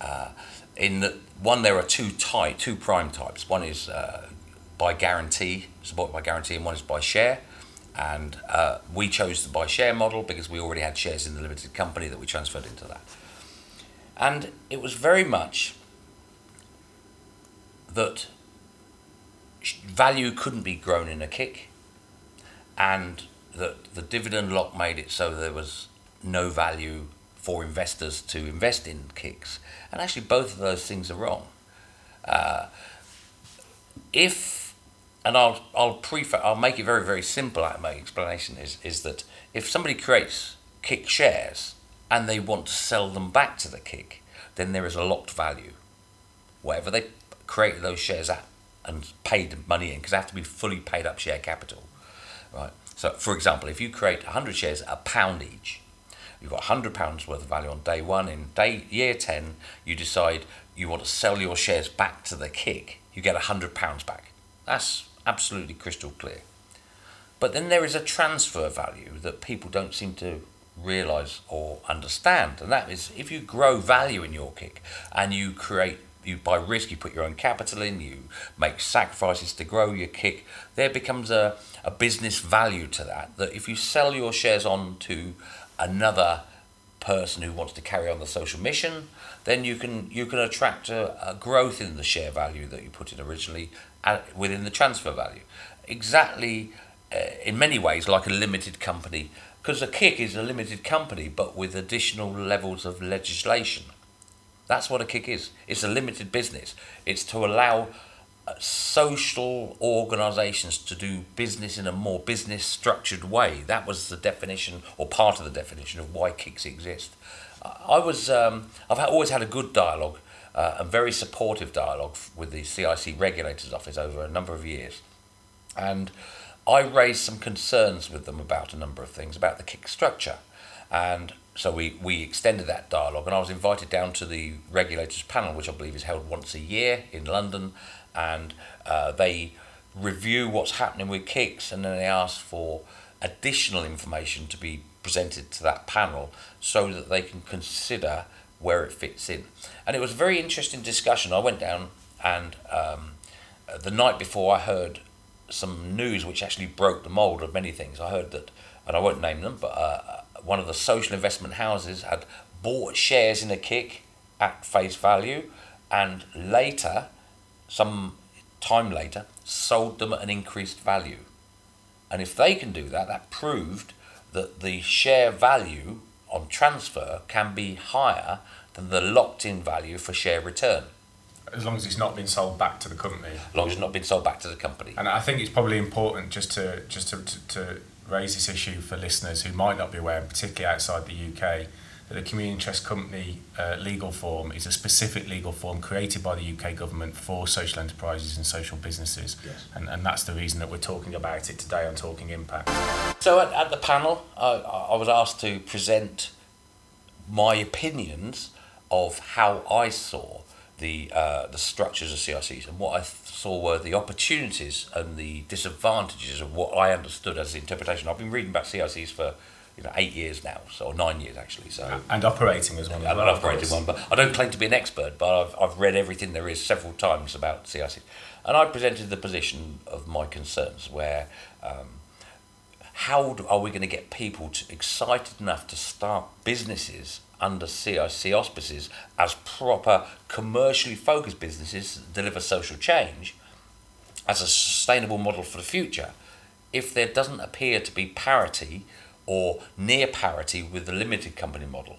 Uh, in that one, there are two type, two prime types. One is uh, by guarantee, supported by guarantee, and one is by share. And uh, we chose the by share model because we already had shares in the limited company that we transferred into that. And it was very much that value couldn't be grown in a kick, and that the dividend lock made it so there was no value for investors to invest in kicks. And actually, both of those things are wrong. Uh, if, and I'll, I'll preface, I'll make it very, very simple my explanation is, is that if somebody creates kick shares and they want to sell them back to the kick, then there is a locked value. Whatever they created those shares at and paid money in, because they have to be fully paid up share capital, right? So, for example, if you create 100 shares at a pound each, you've got 100 pounds worth of value on day one. In day year 10, you decide you want to sell your shares back to the kick. You get 100 pounds back. That's absolutely crystal clear. But then there is a transfer value that people don't seem to realize or understand, and that is if you grow value in your kick and you create you buy risk, you put your own capital in, you make sacrifices to grow your kick, there becomes a, a business value to that. That if you sell your shares on to another person who wants to carry on the social mission, then you can you can attract a, a growth in the share value that you put in originally within the transfer value. Exactly, uh, in many ways, like a limited company, because a kick is a limited company, but with additional levels of legislation. That's what a kick is. It's a limited business. It's to allow uh, social organisations to do business in a more business structured way. That was the definition, or part of the definition, of why kicks exist. I was, um, I've always had a good dialogue, uh, a very supportive dialogue with the CIC Regulators Office over a number of years, and I raised some concerns with them about a number of things about the kick structure, and so we, we extended that dialogue, and I was invited down to the regulators panel, which I believe is held once a year in London, and uh, they review what's happening with kicks, and then they ask for additional information to be presented to that panel so that they can consider where it fits in. And it was a very interesting discussion. I went down, and um, the night before, I heard some news which actually broke the mould of many things. I heard that, and I won't name them, but uh, one of the social investment houses had bought shares in a kick at face value and later, some time later, sold them at an increased value. And if they can do that, that proved that the share value on transfer can be higher than the locked in value for share return.
As long as it's not been sold back to the company.
As long as it's not been sold back to the company.
And I think it's probably important just to just to, to, to raise this issue for listeners who might not be aware, particularly outside the UK, that the community interest company uh, legal form is a specific legal form created by the UK government for social enterprises and social businesses. Yes. And, and that's the reason that we're talking about it today on Talking Impact.
So at, at the panel, I, I was asked to present my opinions of how I saw the uh, the structures of CICs and what I saw were the opportunities and the disadvantages of what I understood as the interpretation. I've been reading about CICs for you know eight years now, so or nine years actually. So
and operating as one.
And well, operating one, but I don't claim to be an expert, but I've I've read everything there is several times about CICs, and I presented the position of my concerns where. Um, how do, are we going to get people to, excited enough to start businesses under CIC auspices as proper commercially focused businesses that deliver social change as a sustainable model for the future if there doesn't appear to be parity or near parity with the limited company model.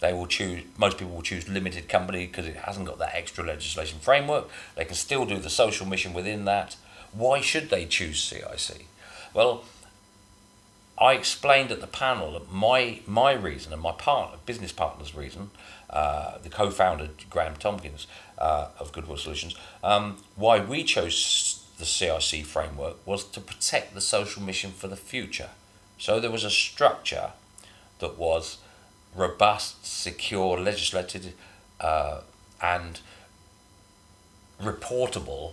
They will choose, most people will choose limited company because it hasn't got that extra legislation framework. They can still do the social mission within that. Why should they choose CIC? Well, I explained at the panel that my my reason and my partner, business partner's reason, uh, the co-founder Graham Tompkins uh, of Goodwill Solutions, um, why we chose the CIC framework was to protect the social mission for the future. So there was a structure that was robust, secure, legislated, uh, and reportable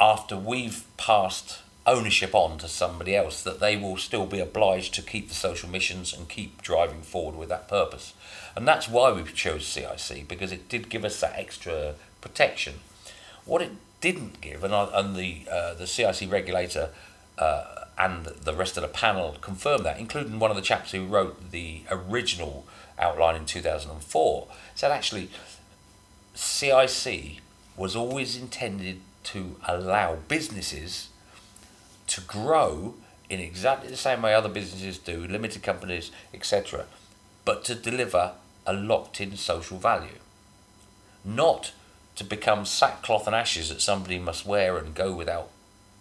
after we've passed ownership on to somebody else that they will still be obliged to keep the social missions and keep driving forward with that purpose. And that's why we chose CIC because it did give us that extra protection. What it didn't give, and, I, and the uh, the CIC regulator uh, and the rest of the panel confirmed that, including one of the chaps who wrote the original outline in 2004, said actually CIC was always intended to allow businesses to grow in exactly the same way other businesses do, limited companies, etc., but to deliver a locked in social value. Not to become sackcloth and ashes that somebody must wear and go without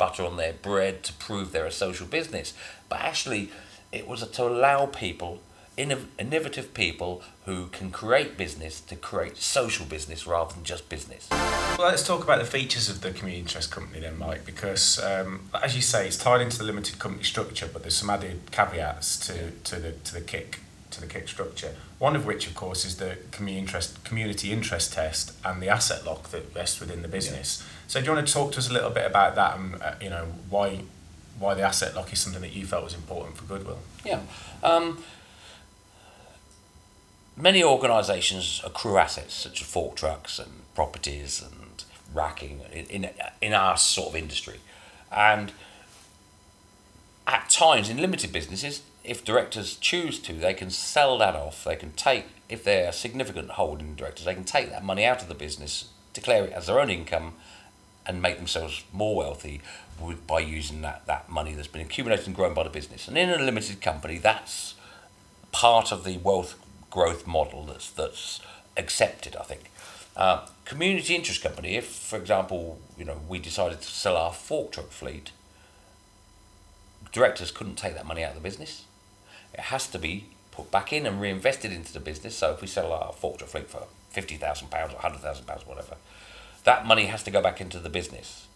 butter on their bread to prove they're a social business, but actually it was to allow people innovative people who can create business to create social business rather than just business.
Well, let's talk about the features of the community interest company then, Mike, because um, as you say, it's tied into the limited company structure, but there's some added caveats to, to the to the kick to the kick structure. One of which, of course, is the community interest community interest test and the asset lock that rests within the business. Yeah. So, do you want to talk to us a little bit about that and uh, you know why why the asset lock is something that you felt was important for Goodwill?
Yeah. Um, many organisations accrue assets such as fork trucks and properties and racking in, in, in our sort of industry. And at times in limited businesses, if directors choose to, they can sell that off. They can take, if they're a significant holding directors, they can take that money out of the business, declare it as their own income, and make themselves more wealthy with, by using that, that money that's been accumulated and grown by the business. And in a limited company, that's part of the wealth growth model that's that's accepted. I think. Uh, community interest company. If, for example, you know, we decided to sell our fork truck fleet, directors couldn't take that money out of the business. It has to be put back in and reinvested into the business. So if we sell our fork truck fleet for fifty thousand pounds or hundred thousand pounds, whatever, that money has to go back into the business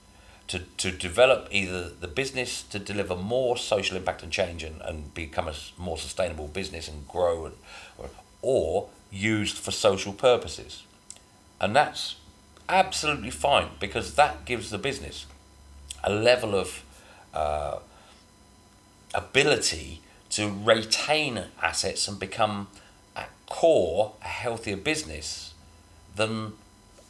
to, to develop either the business to deliver more social impact and change and, and become a more sustainable business and grow, and, or, or used for social purposes. And that's absolutely fine because that gives the business a level of uh, ability to retain assets and become at core a healthier business than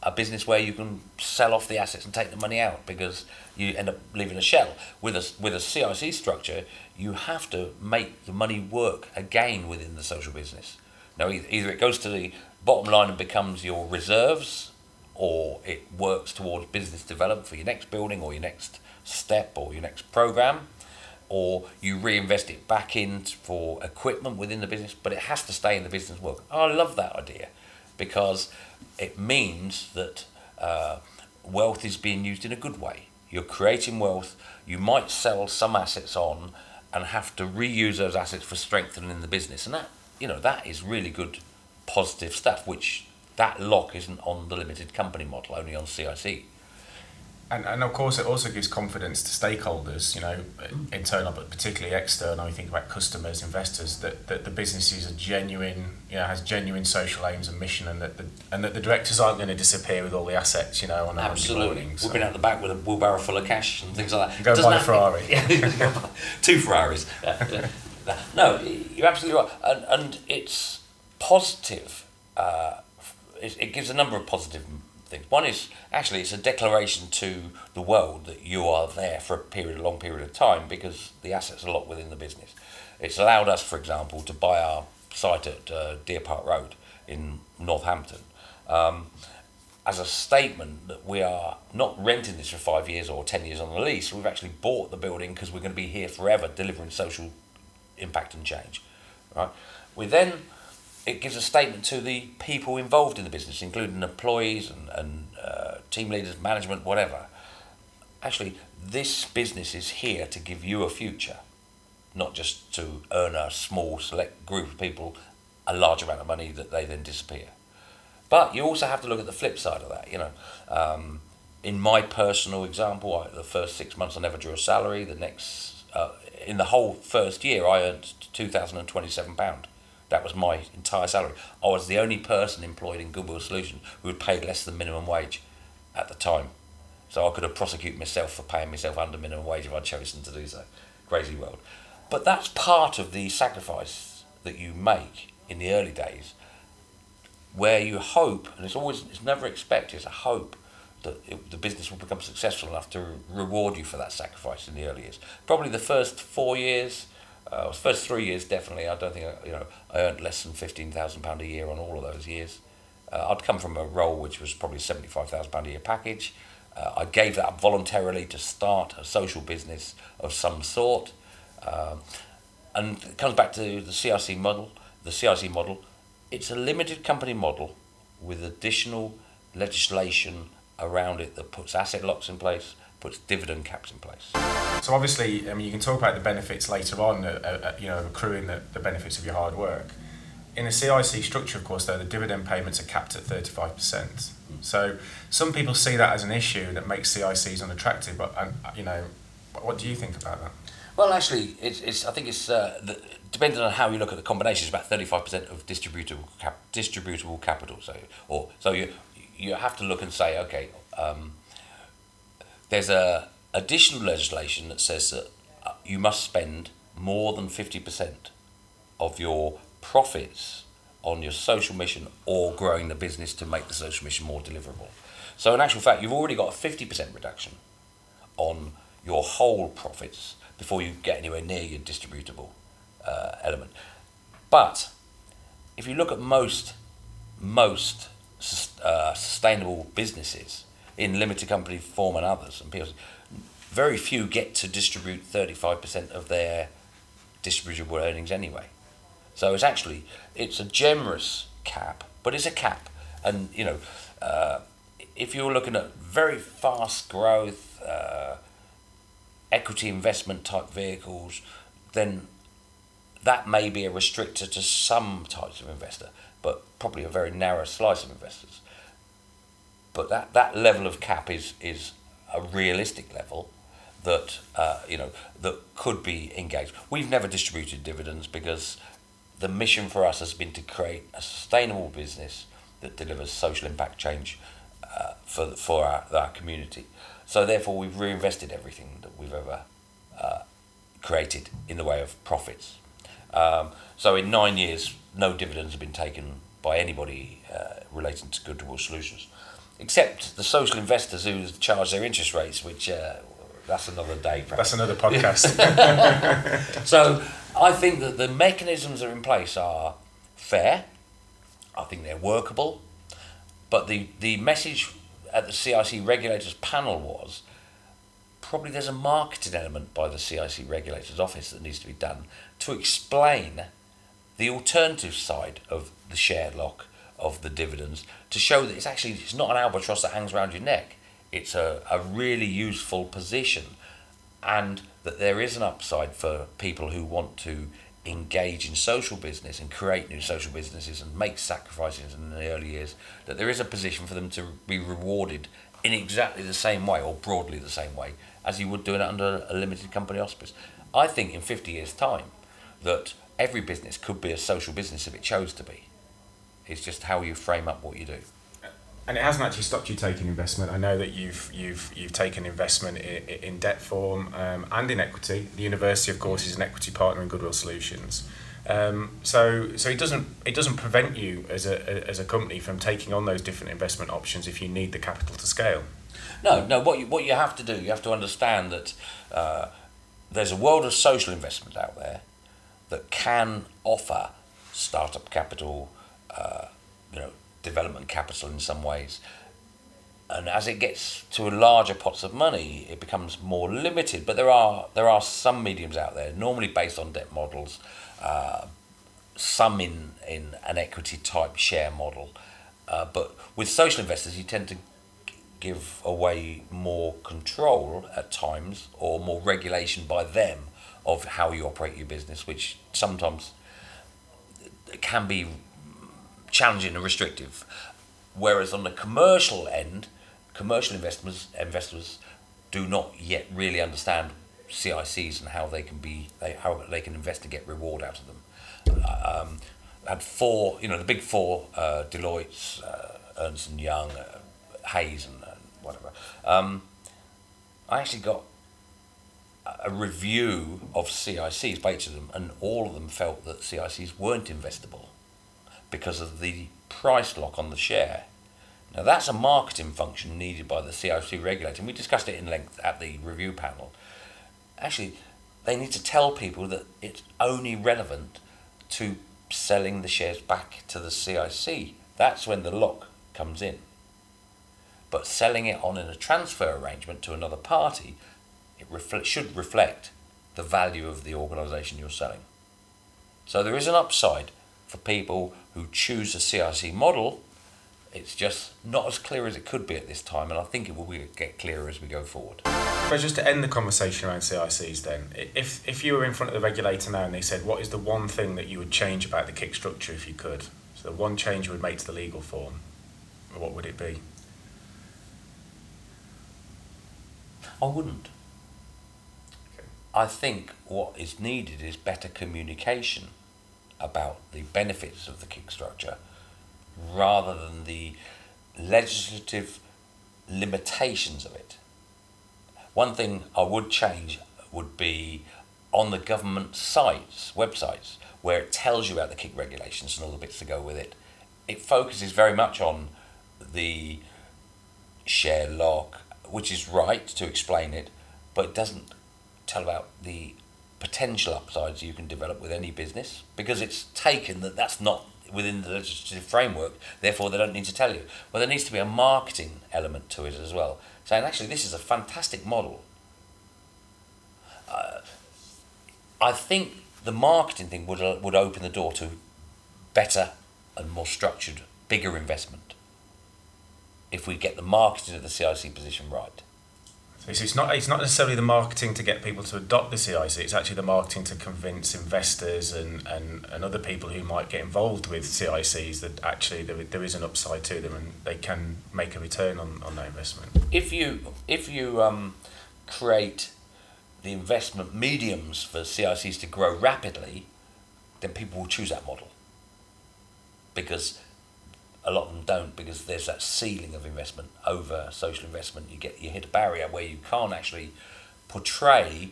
a business where you can sell off the assets and take the money out because you end up leaving a shell. With a with a CIC structure, you have to make the money work again within the social business. Now, either it goes to the bottom line and becomes your reserves, or it works towards business development for your next building or your next step or your next program, or you reinvest it back in for equipment within the business, but it has to stay in the business world. I love that idea because it means that uh, wealth is being used in a good way. You're creating wealth. You might sell some assets on and have to reuse those assets for strengthening the business, and that you know that is really good positive stuff which that lock isn't on the limited company model only on CIC
and, and of course it also gives confidence to stakeholders you know internal but particularly external. You think about customers investors that, that the business is a genuine you know has genuine social aims and mission and that the and that the directors aren't going to disappear with all the assets you know on
absolutely. so. we've been out the back with a wheelbarrow full of cash and things like that.
Go buy a Ferrari.
Two Ferraris. No, you're absolutely right, and, and it's positive. Uh, it, it gives a number of positive things. One is actually it's a declaration to the world that you are there for a period, a long period of time, because the assets are locked within the business. It's allowed us, for example, to buy our site at uh, Deer Park Road in Northampton. Um, as a statement that we are not renting this for five years or ten years on the lease, we've actually bought the building because we're going to be here forever delivering social impact and change. Right? We then it gives a statement to the people involved in the business, including employees and, and uh, team leaders, management, whatever. Actually, this business is here to give you a future. not just to earn a small select group of people a large amount of money that they then disappear. But you also have to look at the flip side of that. You know, um, in my personal example, I, the first six months I never drew a salary. The next, uh, in the whole first year, I earned two thousand and twenty-seven pound. That was my entire salary. I was the only person employed in Goodwill Solutions who had paid less than minimum wage at the time. So I could have prosecuted myself for paying myself under minimum wage if I'd chosen to do so. Crazy world. But that's part of the sacrifice that you make in the early days where you hope, and it's always, it's never expected, it's a hope that it, the business will become successful enough to reward you for that sacrifice in the early years. Probably the first four years, uh, first three years definitely. I don't think I, you know I earned less than fifteen thousand pound a year on all of those years. Uh, I'd come from a role which was probably seventy five thousand pound a year package. Uh, I gave that up voluntarily to start a social business of some sort, um, and it comes back to the CIC model. The CIC model, it's a limited company model with additional legislation around it that puts asset locks in place, puts dividend caps in place.
So obviously, I mean, you can talk about the benefits later on, uh, uh, you know, accruing the, the benefits of your hard work. In a CIC structure, of course, though, the dividend payments are capped at 35%. So some people see that as an issue that makes CICs unattractive, but, um, you know, what do you think about that?
Well, actually, it's, it's I think it's uh, the, depending on how you look at the combination, it's about 35% of distributable cap, distributable capital. So, or so you you have to look and say, okay, um, there's a additional legislation that says that uh, you must spend more than 50% of your profits on your social mission or growing the business to make the social mission more deliverable. So in actual fact, you've already got a 50% reduction on your whole profits before you get anywhere near your distributable uh, element. But if you look at most most uh, sustainable businesses in limited company form and others. And people very few get to distribute 35% of their distributable earnings anyway. So it's actually it's a generous cap but it's a cap. And you know uh, if you're looking at very fast growth uh, equity investment type vehicles then that may be a restrictor to some types of investor but probably a very narrow slice of investors. But that, that level of cap is, is a realistic level that uh, you know that could be engaged. We've never distributed dividends because the mission for us has been to create a sustainable business that delivers social impact change uh, for for our, our community. So therefore, we've reinvested everything that we've ever uh, created in the way of profits. Um, so in nine years, no dividends have been taken by anybody uh, relating to Good Goodwill Solutions, except the social investors who charge their interest rates, which uh, that's another day.
Perhaps. That's another podcast.
so I think that the mechanisms that are in place are fair. I think they're workable, but the the message at the CIC regulators panel was probably there's a marketing element by the CIC regulators office that needs to be done to explain the alternative side of the share lock of the dividends to show that it's actually it's not an albatross that hangs around your neck. It's a, a really useful position and that there is an upside for people who want to engage in social business and create new social businesses and make sacrifices in the early years, that there is a position for them to be rewarded in exactly the same way or broadly the same way as you would do it under a limited company auspice. I think in 50 years' time that every business could be a social business if it chose to be. It's just how you frame up what you do.
And it hasn't actually stopped you taking investment. I know that you've you've you've taken investment in, in debt form um, and in equity. The university, of course, is an equity partner in Goodwill Solutions. Um, so so it doesn't it doesn't prevent you as a as a company from taking on those different investment options if you need the capital to scale.
No, no. What you what you have to do, you have to understand that uh, there's a world of social investment out there that can offer startup capital, uh, you know, development capital in some ways. And as it gets to larger pots of money, it becomes more limited. But there are there are some mediums out there, normally based on debt models, uh, some in, in an equity type share model. Uh, but with social investors, you tend to give away more control at times or more regulation by them of how you operate your business, which sometimes can be challenging and restrictive. Whereas on the commercial end, commercial investors investors do not yet really understand CICs and how they can be they, how they can invest and get reward out of them. Um, had four, you know, the big four, uh, Deloitte, uh, Ernst and Young, uh, Hays, and, and whatever. Um, I actually got a review of CICs by each of them, and all of them felt that CICs weren't investable because of the price lock on the share. Now, that's a marketing function needed by the CIC regulator, and we discussed it in length at the review panel. Actually, they need to tell people that it's only relevant to selling the shares back to the CIC. That's when the lock comes in. But selling it on in a transfer arrangement to another party, it reflect, should reflect the value of the organisation you're selling. So there is an upside for people who choose a CIC model. It's just not as clear as it could be at this time, and I think it will get clearer as we go forward.
But just to end the conversation around CICs, then, if if you were in front of the regulator now and they said, "What is the one thing that you would change about the kick structure if you could?" So, the one change you would make to the legal form, what would it be?
I wouldn't. Okay. I think what is needed is better communication about the benefits of the kick structure rather than the legislative limitations of it. One thing I would change would be on the government sites, websites, where it tells you about the kick regulations and all the bits to go with it. It focuses very much on the share lock, which is right to explain it, but it doesn't tell about the potential upsides you can develop with any business because it's taken that that's not within the legislative framework, therefore they don't need to tell you. Well, there needs to be a marketing element to it as well, saying actually this is a fantastic model. Uh, I think the marketing thing would uh, would open the door to better and more structured, bigger investment if we get the marketing of the CIC position right.
So it's not it's not necessarily the marketing to get people to adopt the CIC. It's actually the marketing to convince investors and, and, and other people who might get involved with CICs that actually there, there is an upside to them and they can make a return on, on that investment.
If you if you um, create the investment mediums for CICs to grow rapidly, then people will choose that model because a lot of them don't because there's that ceiling of investment over social investment. You get you hit a barrier where you can't actually portray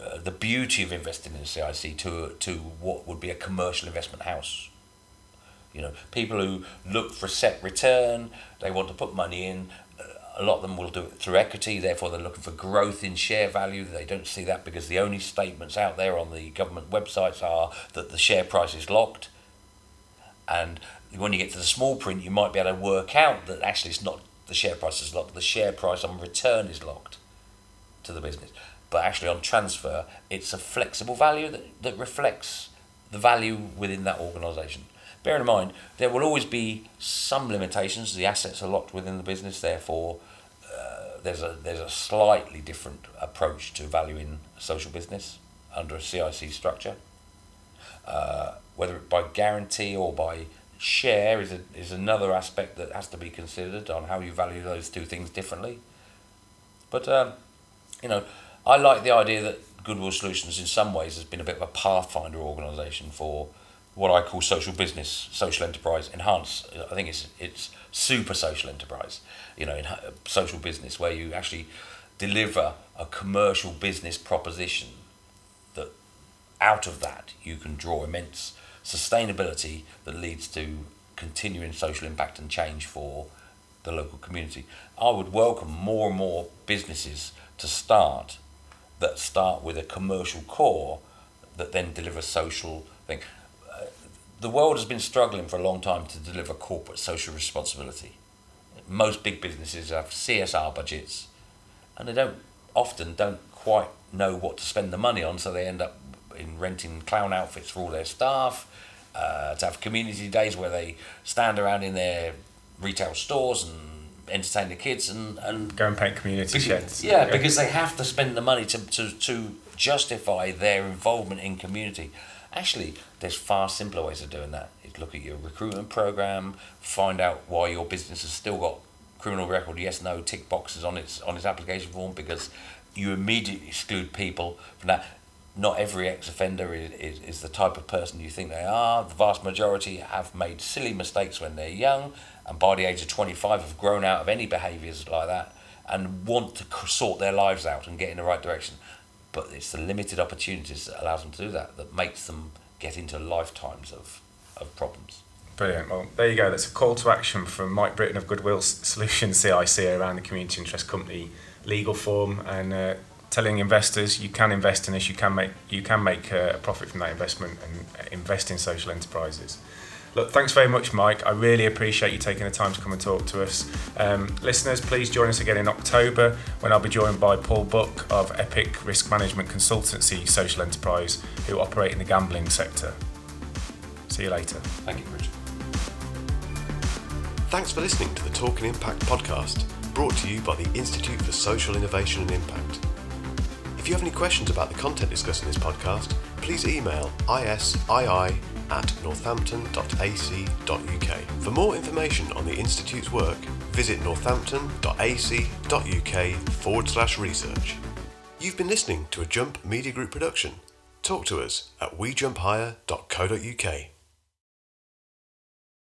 uh, the beauty of investing in a CIC to to what would be a commercial investment house. You know, people who look for a set return, they want to put money in. Uh, a lot of them will do it through equity, therefore they're looking for growth in share value. They don't see that because the only statements out there on the government websites are that the share price is locked. And when you get to the small print, you might be able to work out that actually it's not the share price is locked, the share price on return is locked to the business. But actually, on transfer, it's a flexible value that, that reflects the value within that organisation. Bear in mind, there will always be some limitations. The assets are locked within the business, therefore, uh, there's a there's a slightly different approach to valuing a social business under a CIC structure. Uh, whether by guarantee or by share is a, is another aspect that has to be considered on how you value those two things differently. But um, you know, I like the idea that Goodwill Solutions in some ways has been a bit of a pathfinder organisation for what I call social business, social enterprise, enhance. I think it's it's super social enterprise, you know, in social business where you actually deliver a commercial business proposition that out of that you can draw immense sustainability that leads to continuing social impact and change for the local community. I would welcome more and more businesses to start that start with a commercial core that then deliver social thing. Uh, the world has been struggling for a long time to deliver corporate social responsibility. Most big businesses have CSR budgets and they don't often don't quite know what to spend the money on so they end up in renting clown outfits for all their staff uh, to have community days where they stand around in their retail stores and entertain the kids and, and
go and paint community sheds.
Yeah, yeah, because they have to spend the money to, to, to justify their involvement in community. Actually, there's far simpler ways of doing that. Is look at your recruitment program, find out why your business has still got criminal record, yes, no, tick boxes on its on its application form because you immediately exclude people from that. Not every ex-offender is, is, is the type of person you think they are. The vast majority have made silly mistakes when they're young, and by the age of 25 have grown out of any behaviours like that and want to sort their lives out and get in the right direction. But it's the limited opportunities that allows them to do that that makes them get into lifetimes of, of problems.
Brilliant. Well, there you go. That's a call to action from Mike Britton of Goodwill Solutions CIC around the Community Interest Company legal form and uh, telling investors you can invest in this, you can make you can make uh, a profit from that investment and invest in social enterprises. Look, thanks very much, Mike. I really appreciate you taking the time to come and talk to us. Um, listeners, please join us again in October when I'll be joined by Paul Buck of Epic Risk Management Consultancy Social Enterprise, who operate in the gambling sector. See you later.
Thank you, Richard.
Thanks for listening to the Talking Impact podcast, brought to you by the Institute for Social Innovation and Impact. If you have any questions about the content discussed in this podcast, please email isii at northampton.ac.uk. For more information on the Institute's work, visit northampton.ac.uk forward slash research. You've been listening to a Jump Media Group production. Talk to us at wejumphigher.co.uk.